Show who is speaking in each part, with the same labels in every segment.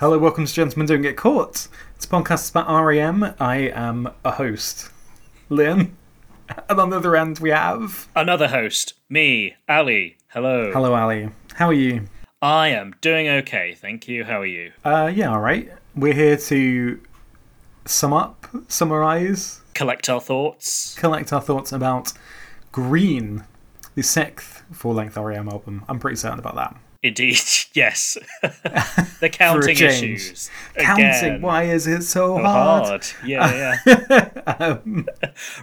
Speaker 1: Hello, welcome to Gentlemen Don't Get Caught. It's a podcast about REM. I am a host, Lynn. And on the other end, we have.
Speaker 2: Another host, me, Ali. Hello.
Speaker 1: Hello, Ali. How are you?
Speaker 2: I am doing okay, thank you. How are you?
Speaker 1: Uh, yeah, alright. We're here to sum up, summarize,
Speaker 2: Collect our thoughts.
Speaker 1: collect our thoughts about Green, the sixth full length REM album. I'm pretty certain about that.
Speaker 2: Indeed, yes. the counting issues.
Speaker 1: Counting,
Speaker 2: Again.
Speaker 1: why is it so
Speaker 2: So
Speaker 1: hard?
Speaker 2: hard. Yeah, yeah.
Speaker 1: Um,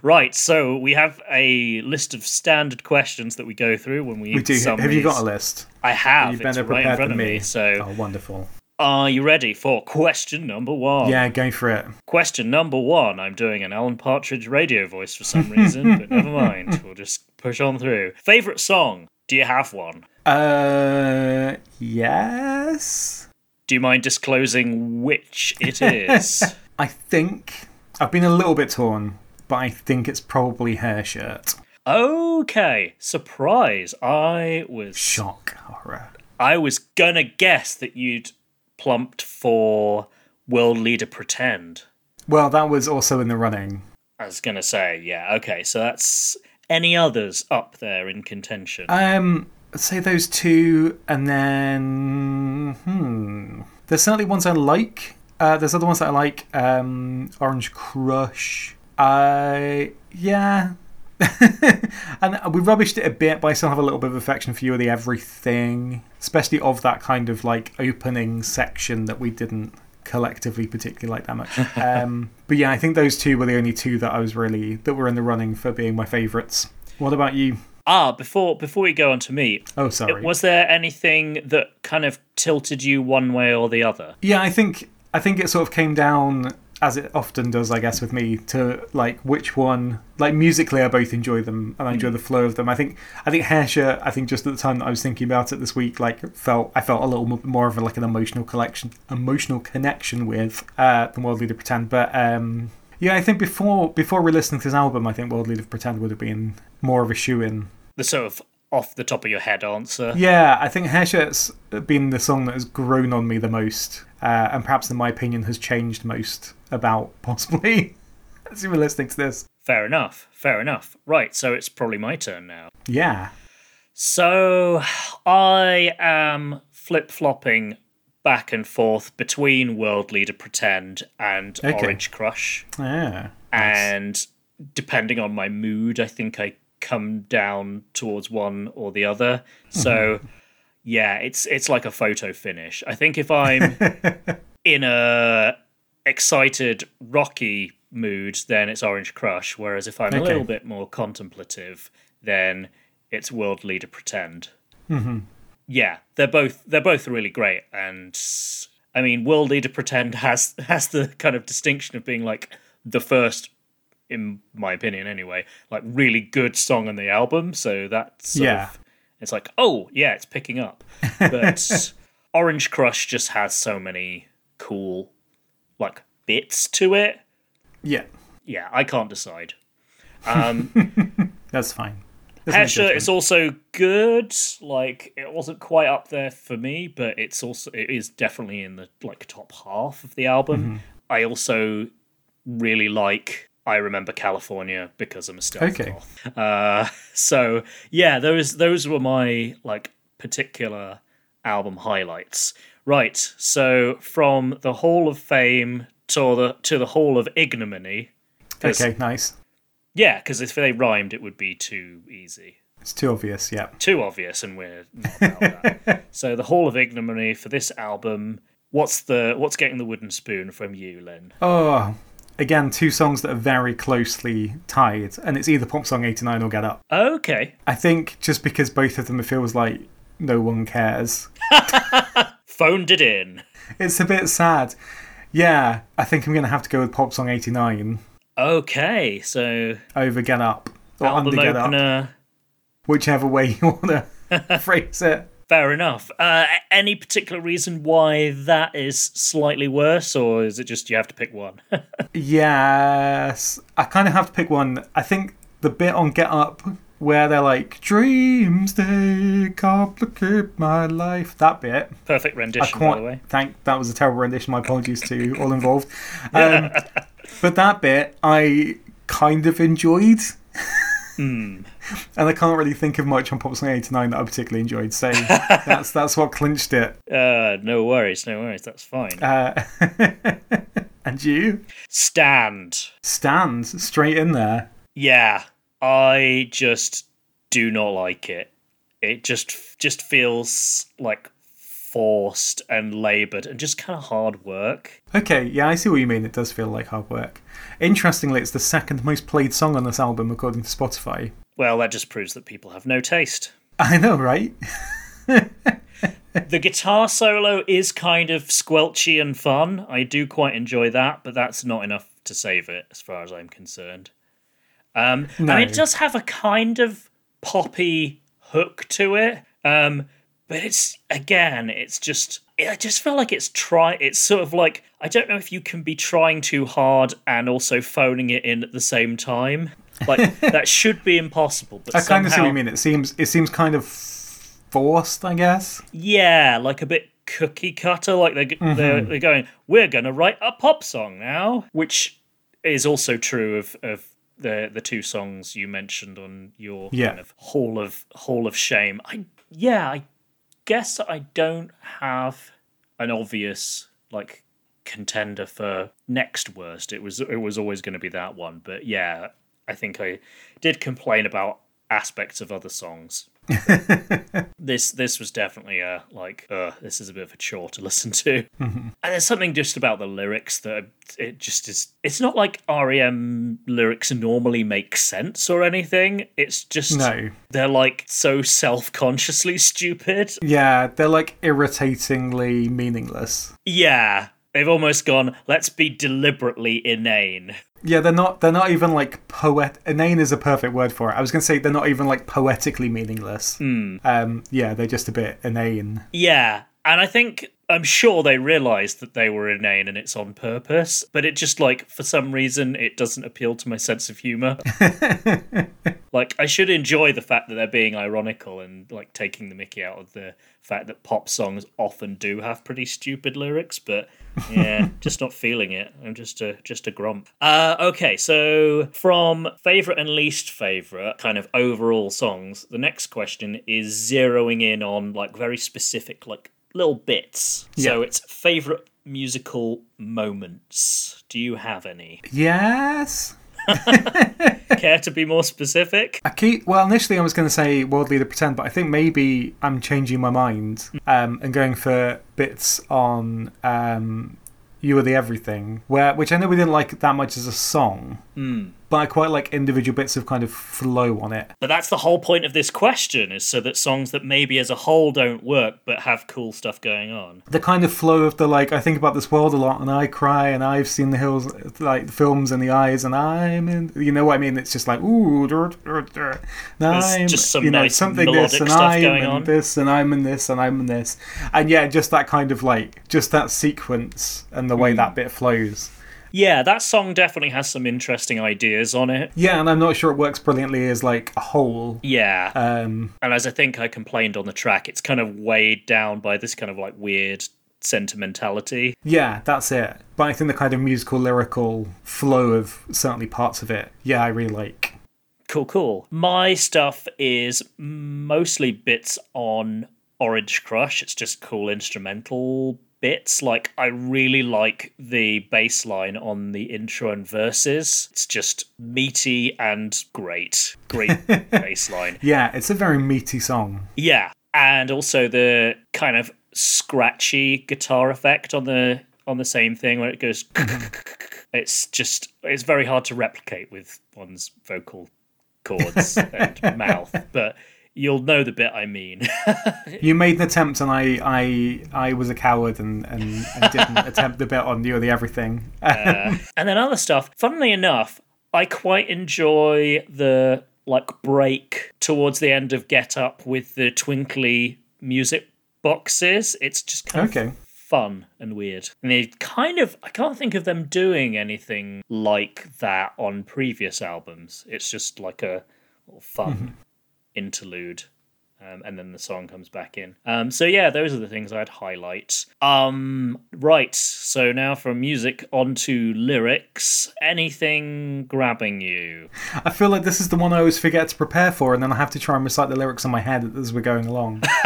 Speaker 2: right, so we have a list of standard questions that we go through when we
Speaker 1: we do.
Speaker 2: sum
Speaker 1: Have you got a list?
Speaker 2: I have.
Speaker 1: You've better
Speaker 2: right in
Speaker 1: prepared
Speaker 2: front
Speaker 1: than
Speaker 2: of
Speaker 1: me.
Speaker 2: me. So,
Speaker 1: Oh, wonderful.
Speaker 2: are you ready for question number one?
Speaker 1: Yeah, go for it.
Speaker 2: Question number one. I'm doing an Alan Partridge radio voice for some reason, but never mind. We'll just push on through. Favorite song? Do you have one?
Speaker 1: Uh, yes.
Speaker 2: Do you mind disclosing which it is?
Speaker 1: I think I've been a little bit torn, but I think it's probably hair shirt.
Speaker 2: okay, surprise. I was
Speaker 1: Shock horror.
Speaker 2: I was gonna guess that you'd plumped for World Leader Pretend.
Speaker 1: Well, that was also in the running.
Speaker 2: I was gonna say, yeah, okay, so that's any others up there in contention.
Speaker 1: Um, say those two, and then hmm. There's certainly ones I like. Uh, there's other ones that I like. Um, Orange Crush. I yeah. and we rubbished it a bit, but I still have a little bit of affection for You Are the Everything, especially of that kind of like opening section that we didn't collectively particularly like that much. um, but yeah, I think those two were the only two that I was really that were in the running for being my favourites. What about you?
Speaker 2: Ah, before before we go on to me,
Speaker 1: Oh, sorry.
Speaker 2: was there anything that kind of tilted you one way or the other?
Speaker 1: Yeah, I think I think it sort of came down as it often does, I guess, with me to like which one. Like musically, I both enjoy them and I enjoy the flow of them. I think I think Hair Shirt. I think just at the time that I was thinking about it this week, like felt I felt a little mo- more of a, like an emotional collection, emotional connection with uh, than World Leader Pretend. But um, yeah, I think before before re-listening to this album, I think World Leader Pretend would have been more of a shoe in.
Speaker 2: The sort of off the top of your head answer.
Speaker 1: Yeah, I think Hair Shirt's been the song that has grown on me the most, uh, and perhaps, in my opinion, has changed most about possibly as you were listening to this.
Speaker 2: Fair enough. Fair enough. Right, so it's probably my turn now.
Speaker 1: Yeah.
Speaker 2: So I am flip flopping back and forth between World Leader Pretend and
Speaker 1: Okay.
Speaker 2: Orange Crush.
Speaker 1: Yeah.
Speaker 2: And depending on my mood, I think I come down towards one or the other. Mm-hmm. So yeah, it's it's like a photo finish. I think if I'm in a excited, rocky mood, then it's Orange Crush. Whereas if I'm a little bit more contemplative, then it's World Leader Pretend. Mm-hmm. Yeah, they're both they're both really great, and I mean, World Leader Pretend has has the kind of distinction of being like the first, in my opinion, anyway, like really good song on the album. So that's
Speaker 1: Yeah.
Speaker 2: of, it's like oh yeah, it's picking up. But Orange Crush just has so many cool like bits to it.
Speaker 1: Yeah.
Speaker 2: Yeah, I can't decide. Um,
Speaker 1: That's fine. There's no
Speaker 2: Hair Shirt is also good. Like it wasn't quite up there for me, but it's also it is definitely in the like top half of the album.
Speaker 1: Mm-hmm.
Speaker 2: I also really like I Remember California because I'm a stealth
Speaker 1: Okay.
Speaker 2: goth. Uh, so yeah, those those were my like particular album highlights. Right. So from the Hall of Fame to the to the Hall of Ignominy.
Speaker 1: Okay, nice.
Speaker 2: Yeah, because if they rhymed, it would be too easy
Speaker 1: It's too obvious. Yeah.
Speaker 2: too obvious, and we're not about that. so the Hall of Ignominy for this album. What's the what's getting the wooden spoon from you, Lynn?
Speaker 1: Oh, again, two songs that are very closely tied, and it's either Pop Song 89 or Get Up.
Speaker 2: Okay,
Speaker 1: I think just because both of them it feels like no one cares.
Speaker 2: phoned it in.
Speaker 1: It's a bit sad. Yeah, I think I'm going to have to go with Pop Song 89
Speaker 2: Okay, so
Speaker 1: over Get Up. Or
Speaker 2: album
Speaker 1: under Get Up. Whichever way you want to phrase it.
Speaker 2: Fair enough. Uh, any particular reason why that is slightly worse, or is it just you have to pick one?
Speaker 1: Yes, I kind of have to pick one. I think the bit on Get Up where they're like, "Dreams they complicate my life." That bit.
Speaker 2: Perfect rendition, by the way.
Speaker 1: Thank. That was a terrible rendition. My apologies to all involved. Um, but that bit I kind of enjoyed.
Speaker 2: Hmm.
Speaker 1: And I can't really think of much on Pop Song 89 that I particularly enjoyed. So that's that's what clinched it.
Speaker 2: Uh, no worries, no worries. That's fine.
Speaker 1: Uh, and you?
Speaker 2: Stand.
Speaker 1: Stands straight in there.
Speaker 2: Yeah, I just do not like it. It just just feels like forced and laboured and just kind of hard work.
Speaker 1: Okay, yeah, I see what you mean. It does feel like hard work. Interestingly, it's the second most played song on this album according to Spotify.
Speaker 2: Well, that just proves that people have no taste.
Speaker 1: I know, right?
Speaker 2: the guitar solo is kind of squelchy and fun. I do quite enjoy that, but that's not enough to save it as far as I'm concerned. Um,
Speaker 1: No.
Speaker 2: And it does have a kind of poppy hook to it. Um, but it's again, it's just I just feel like it's try. It's sort of like I don't know if you can be trying too hard and also phoning it in at the same time. Like that should be impossible. But
Speaker 1: I kind of see what you mean. It seems it seems kind of forced, I guess.
Speaker 2: Yeah, like a bit cookie cutter. Like they're
Speaker 1: Mm-hmm.
Speaker 2: they're, they're going, we're going to write a pop song now, which is also true of of the the two songs you mentioned on your
Speaker 1: Yeah.
Speaker 2: kind of hall of hall of shame. I yeah, I guess I don't have an obvious like contender for next worst. It was it was always going to be that one, but yeah, I think I did complain about aspects of other songs. This this was definitely a like uh this is a bit of a chore to listen to. And there's something just about the lyrics that it just is it's not like rem lyrics normally make sense or anything. It's just
Speaker 1: No.
Speaker 2: they're like so self-consciously stupid.
Speaker 1: Yeah, they're like irritatingly meaningless.
Speaker 2: yeah they've almost gone let's be deliberately inane
Speaker 1: Yeah, they're not. They're not even like poet. Inane is a perfect word for it. I was going to say they're not even like poetically meaningless. Um, yeah, they're just a bit inane.
Speaker 2: Yeah, and I think I'm sure they realised that they were inane and it's on purpose, but it just like for some reason it doesn't appeal to my sense of humour. like I should enjoy the fact that they're being ironical and like taking the Mickey out of the fact that pop songs often do have pretty stupid lyrics, but yeah, just not feeling it. I'm just a just a grump. Uh, okay, so from favorite and least favorite kind of overall songs, the next question is zeroing in on like very specific like little bits. So it's favorite musical moments. Do you have any?
Speaker 1: Yes.
Speaker 2: Care to be more specific?
Speaker 1: I keep. Well, initially I was going to say World Leader Pretend, but I think maybe I'm changing my mind um, and going for bits on um, You Are the Everything, where which I know we didn't like that much as a song, but I quite like individual bits of kind of flow on it.
Speaker 2: But that's the whole point of this question is so that songs that maybe as a whole don't work but have cool stuff going on.
Speaker 1: the kind of flow of the like I think about this world a lot and I cry and I've seen the hills like the films and the eyes and I'm in you know what I mean it's just like ooh dur, dur, dur. I'm,
Speaker 2: just some
Speaker 1: you know,
Speaker 2: nice
Speaker 1: something this and I'm
Speaker 2: going
Speaker 1: in
Speaker 2: on.
Speaker 1: this and I'm in this and I'm in this and yeah just that kind of like just that sequence and the way
Speaker 2: Hmm.
Speaker 1: that bit flows
Speaker 2: Yeah, that song definitely has some interesting ideas on it.
Speaker 1: yeah and I'm not sure it works brilliantly as like a whole
Speaker 2: Yeah.
Speaker 1: um
Speaker 2: and as I think I complained on the track, it's kind of weighed down by this kind of like weird sentimentality.
Speaker 1: yeah that's it but I think the kind of musical lyrical flow of certainly parts of it yeah I really like
Speaker 2: Cool, cool. My stuff is mostly bits on Orange Crush. It's just cool instrumental bits. Like, I really like the bass line on the intro and verses. It's just meaty and great. Great bass line.
Speaker 1: yeah it's a very meaty song
Speaker 2: Yeah. And also the kind of scratchy guitar effect on the on the same thing where it goes it's just it's very hard to replicate with one's vocal cords and mouth but you'll know the bit i mean
Speaker 1: You made an attempt, and I, I, I was a coward and, and, and didn't attempt the bit on You Are the Everything.
Speaker 2: Uh, and then other stuff funnily enough i quite enjoy the like break towards the end of get up with the twinkly music boxes it's just kind of fun and weird. And they kind of, I can't think of them doing anything like that on previous albums. It's just like a little fun mm-hmm. Interlude. Um, and then the song comes back in. Um, so yeah, those are the things I'd highlight. Um, right. So now from music onto lyrics. Anything grabbing you?
Speaker 1: I feel like this is the one I always forget to prepare for, and then I have to try and recite the lyrics in my head as we're going along.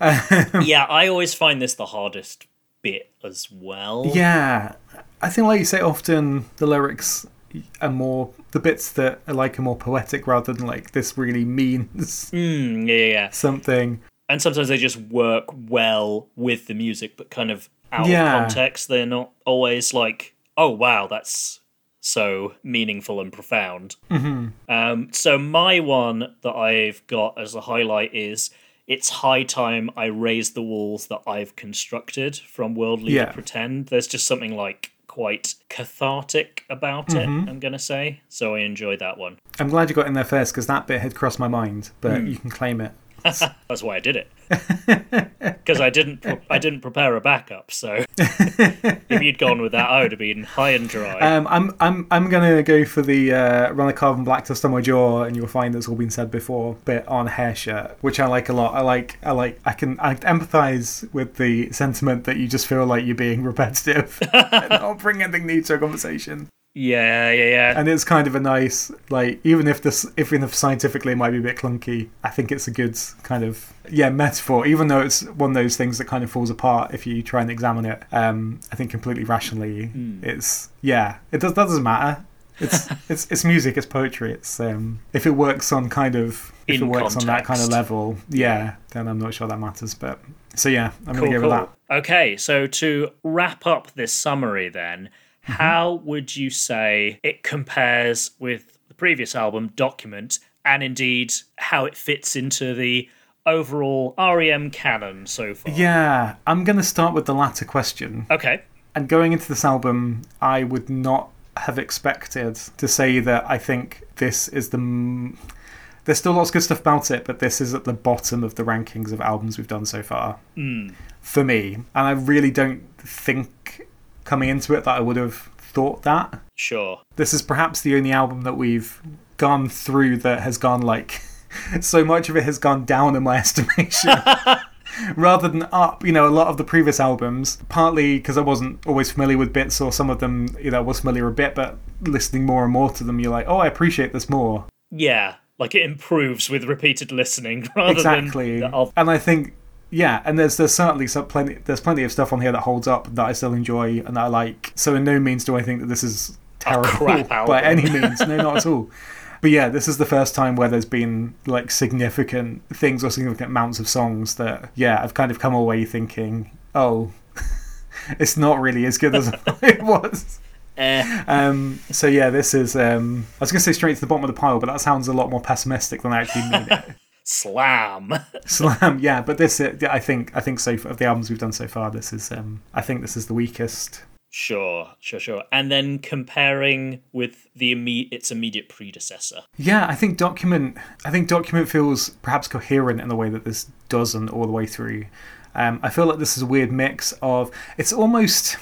Speaker 2: yeah, I always find this the hardest bit as well.
Speaker 1: Yeah, I think, like you say, often the lyrics are more the bits that are like are more poetic rather than like this really means
Speaker 2: Mm, yeah, yeah,
Speaker 1: something.
Speaker 2: And sometimes they just work well with the music, but kind of out
Speaker 1: Yeah.
Speaker 2: of context. They're not always like, oh wow, that's so meaningful and profound.
Speaker 1: hmm
Speaker 2: Um, so my one that I've got as a highlight is it's high time I raise the walls that I've constructed from worldly
Speaker 1: Yeah.
Speaker 2: Pretend. There's just something like quite cathartic about it,
Speaker 1: Mm-hmm.
Speaker 2: I'm gonna say. So I enjoy that one.
Speaker 1: I'm glad you got in there first because that bit had crossed my mind, but you can claim it.
Speaker 2: That's why I did it. Because I didn't, pre- I didn't prepare a backup. So if you'd gone with that, I would have been high and dry.
Speaker 1: Um, I'm I'm I'm gonna go for the uh, run a carbon black dust on my jaw, and you'll find that's all been said before. Bit on hair shirt, which I like a lot. I like I like I can I empathise with the sentiment that you just feel like you're being repetitive and not bring anything new to a conversation.
Speaker 2: Yeah, yeah, yeah.
Speaker 1: And it's kind of a nice like even if this even if scientifically it might be a bit clunky, I think it's a good kind of yeah metaphor. Even though it's one of those things that kind of falls apart if you try and examine it. Um, I think completely rationally, it's yeah it does that doesn't matter. It's it's it's music, it's poetry. It's um if it works on kind of if
Speaker 2: In
Speaker 1: it works on that kind of level, yeah, then I'm not sure that matters. But so yeah, I'm
Speaker 2: Cool,
Speaker 1: gonna go
Speaker 2: cool.
Speaker 1: with that.
Speaker 2: Okay, so to wrap up this summary, then,
Speaker 1: Mm-hmm.
Speaker 2: how would you say it compares with the previous album, Document, and indeed how it fits into the overall REM canon so far?
Speaker 1: Yeah, I'm gonna start with the latter question.
Speaker 2: Okay.
Speaker 1: And going into this album, I would not have expected to say that I think this is the. m- There's still lots of good stuff about it, but this is at the bottom of the rankings of albums we've done so far. For me. And I really don't think coming into it that I would have thought that.
Speaker 2: Sure.
Speaker 1: This is perhaps the only album that we've gone through that has gone like. so much of it has gone down in my estimation rather than up. You know, a lot of the previous albums, partly because I wasn't always familiar with bits, or some of them, you know, I was familiar a bit, but listening more and more to them, you're like, oh, I appreciate this more.
Speaker 2: Yeah, like it improves with repeated listening rather
Speaker 1: exactly.
Speaker 2: than. I'll-
Speaker 1: And I think, yeah, and there's there's certainly some plenty there's plenty of stuff on here that holds up that I still enjoy and that I like. So in no means do I think that this is terrible by any means. No, not at all. But yeah, this is the first time where there's been like significant things or significant amounts of songs that yeah I've kind of come away thinking, oh, it's not really as good as it was.
Speaker 2: eh.
Speaker 1: Um, so yeah, this is. Um, I was going to say straight to the bottom of the pile, but that sounds a lot more pessimistic than I actually mean it.
Speaker 2: Slam.
Speaker 1: Slam, yeah, but this, uh, I think, I think so. Of the albums we've done so far, this is, um, I think this is the weakest.
Speaker 2: Sure, sure, sure. And then comparing with the imme- its immediate predecessor.
Speaker 1: Yeah, I think document, I think document feels perhaps coherent in the way that this doesn't all the way through. Um, I feel like this is a weird mix of. It's almost.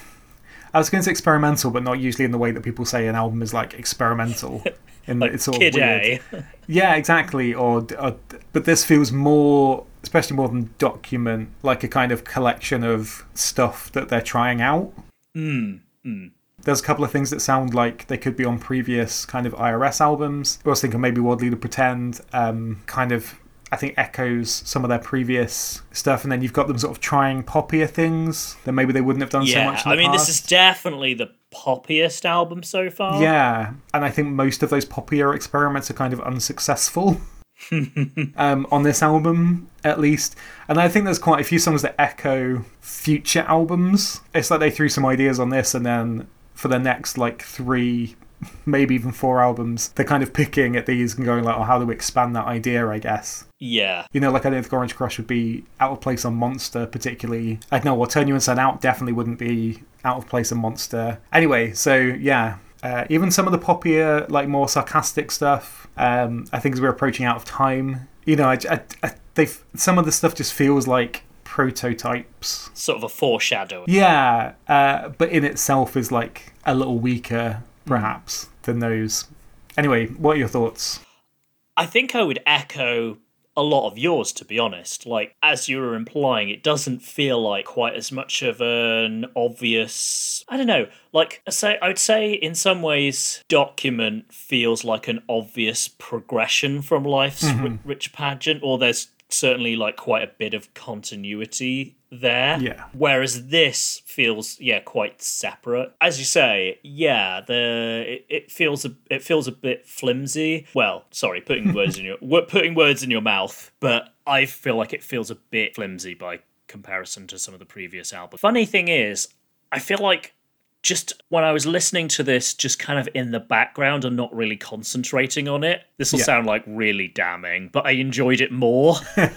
Speaker 1: I was going to say experimental, but not usually in the way that people say an album is like experimental. In
Speaker 2: Like
Speaker 1: it's sort
Speaker 2: Kid
Speaker 1: of weird.
Speaker 2: A.
Speaker 1: Yeah, exactly. Or, or, but this feels more, especially more than document, like a kind of collection of stuff that they're trying out.
Speaker 2: Mm, mm.
Speaker 1: There's a couple of things that sound like they could be on previous kind of IRS albums. I was thinking maybe World Leader Pretend, um, kind of. I think echoes some of their previous stuff, and then you've got them sort of trying poppier things that maybe they wouldn't have done so much.
Speaker 2: I mean,
Speaker 1: past.
Speaker 2: this is definitely the poppiest album so far.
Speaker 1: Yeah, and I think most of those poppier experiments are kind of unsuccessful. um, on this album, at least, and I think there's quite a few songs that echo future albums. It's like they threw some ideas on this, and then for the next like three, maybe even four albums, they're kind of picking at these and going like, "Oh, how do we expand that idea?" I guess.
Speaker 2: Yeah.
Speaker 1: You know, like I don't think Orange Crush would be out of place on Monster, particularly. I know, well, Turn You Inside Out definitely wouldn't be out of place on Monster. Anyway, so yeah, uh, even some of the poppier, like more sarcastic stuff, um, I think as we're approaching out of time, you know, I, I, I, they've, some of the stuff just feels like prototypes.
Speaker 2: Sort of a foreshadow.
Speaker 1: Yeah, uh, but in itself is like a little weaker, perhaps, than those. Anyway, what are your thoughts?
Speaker 2: I think I would echo a lot of yours, to be honest. Like, as you were implying, it doesn't feel like quite as much of an obvious. I don't know. Like, I say, I would say in some ways, document feels like an obvious progression from life's mm-hmm. ri- rich pageant, or there's certainly like quite a bit of continuity there.
Speaker 1: Yeah.
Speaker 2: Whereas this feels yeah quite separate. As you say, yeah, the it, it feels a it feels a bit flimsy. Well, sorry, putting words in your putting words in your mouth, but I feel like it feels a bit flimsy by comparison to some of the previous albums. Funny thing is, I feel like just when I was listening to this, just kind of in the background and not really concentrating on it. This will
Speaker 1: Yeah.
Speaker 2: sound like really damning, but I enjoyed it more.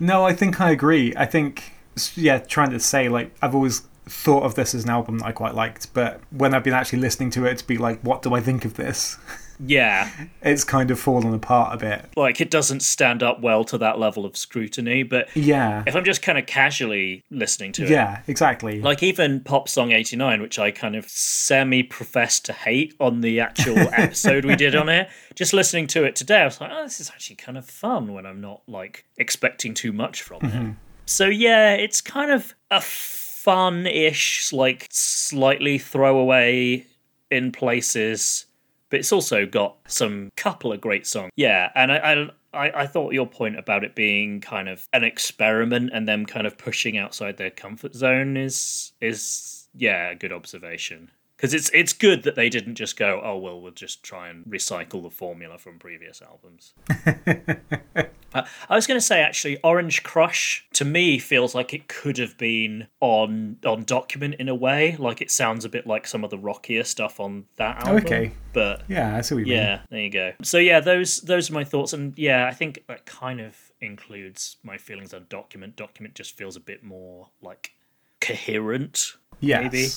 Speaker 1: No, I think I agree. I think, yeah, trying to say, like, I've always thought of this as an album that I quite liked, but when I've been actually listening to it to be like, what do I think of this?
Speaker 2: yeah,
Speaker 1: It's kind of fallen apart a bit.
Speaker 2: like it doesn't stand up well to that level of scrutiny. But
Speaker 1: Yeah.
Speaker 2: if I'm just kind of casually listening to it,
Speaker 1: Yeah, exactly.
Speaker 2: like even Pop Song 89, which I kind of semi professed to hate on the actual episode we did on it, just listening to it today, I was like, oh, this is actually kind of fun when I'm not like expecting too much from it. Mm-hmm. So yeah, it's kind of a fun ish, like slightly throwaway in places, but it's also got some couple of great songs. Yeah, and I I, I thought your point about it being kind of an experiment and them kind of pushing outside their comfort zone is is yeah a good observation because it's it's good that they didn't just go oh well we'll just try and recycle the formula from previous albums. Uh, I was going to say actually, Orange Crush to me feels like it could have been on on Document in a way. Like it sounds a bit like some of the rockier stuff on that album.
Speaker 1: Okay.
Speaker 2: but
Speaker 1: yeah, I see what you mean.
Speaker 2: yeah, there you go. So yeah, those those are my thoughts, and yeah, I think that kind of includes my feelings on Document. Document just feels a bit more like coherent.
Speaker 1: Yes.
Speaker 2: Maybe.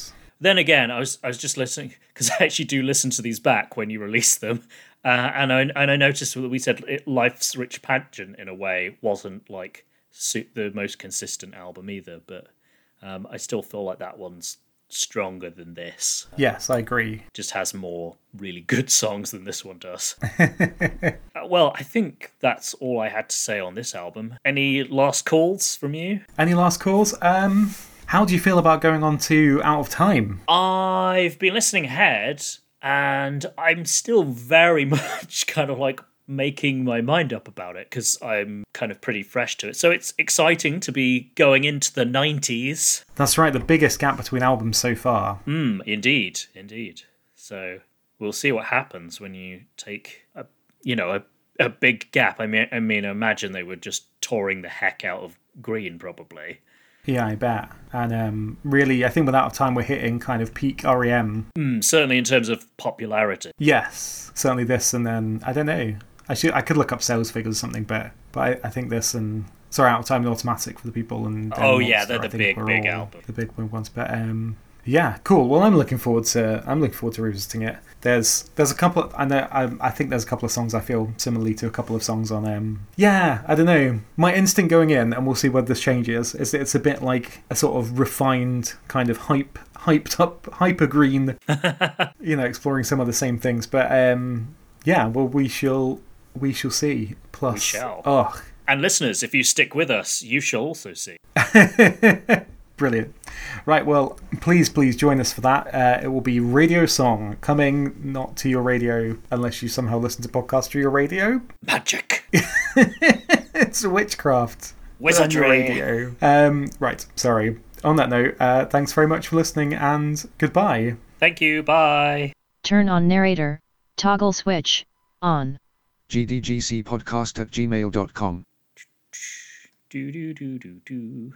Speaker 2: Then again, I was I was just listening because I actually do listen to these back when you release them, uh, and I and I noticed that we said it, life's rich pageant in a way wasn't like su- the most consistent album either, but um, I still feel like that one's stronger than this.
Speaker 1: Yes, I agree.
Speaker 2: Just has more really good songs than this one does. Uh, well, I think that's all I had to say on this album. Any last calls from you?
Speaker 1: Any last calls? Um, how do you feel about going on to Out of Time?
Speaker 2: I've been listening ahead, and I'm still very much kind of like making my mind up about it because I'm kind of pretty fresh to it. So it's exciting to be going into the 90s.
Speaker 1: That's right, the biggest gap between albums so far.
Speaker 2: Mm, indeed, indeed. So we'll see what happens when you take a, you know, a, a big gap. I mean, I mean, imagine they were just touring the heck out of Green, probably.
Speaker 1: Yeah, I bet. And um, really, I think with Out of Time, we're hitting kind of peak REM.
Speaker 2: Mm, certainly in terms of popularity.
Speaker 1: Yes, certainly this, and then I don't know. I should I could look up sales figures or something, but but I, I think this and sorry, Out of Time the Automatic for the people and
Speaker 2: Oh, yeah, they're the big, big
Speaker 1: all
Speaker 2: album.
Speaker 1: The big ones, but um, yeah, cool. Well, I'm looking forward to I'm looking forward to revisiting it. There's there's a couple. Of, I know I, I think there's a couple of songs I feel similarly to a couple of songs on um. Yeah, I don't know. My instinct going in, and we'll see whether this changes. Is that it's a bit like a sort of refined kind of hype, hyped up, hyper green. you know, exploring some of the same things, but um, yeah. Well, we shall we shall see. Plus,
Speaker 2: We shall.
Speaker 1: Oh,
Speaker 2: And listeners, if you stick with us, you shall also see.
Speaker 1: Brilliant. Right, well, please, please join us for that. Uh, it will be Radio Song coming not to your radio unless you somehow listen to podcasts through your radio.
Speaker 2: Magic.
Speaker 1: it's witchcraft. on
Speaker 2: Wizardry.
Speaker 1: radio. Um, right, sorry. On that note, uh, thanks very much for listening and goodbye.
Speaker 2: Thank you. Bye.
Speaker 3: Turn on narrator. Toggle switch. On.
Speaker 4: gdgcpodcast at gmail.com.
Speaker 2: Do do do do do.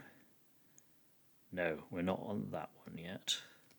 Speaker 2: No, we're not on that one yet.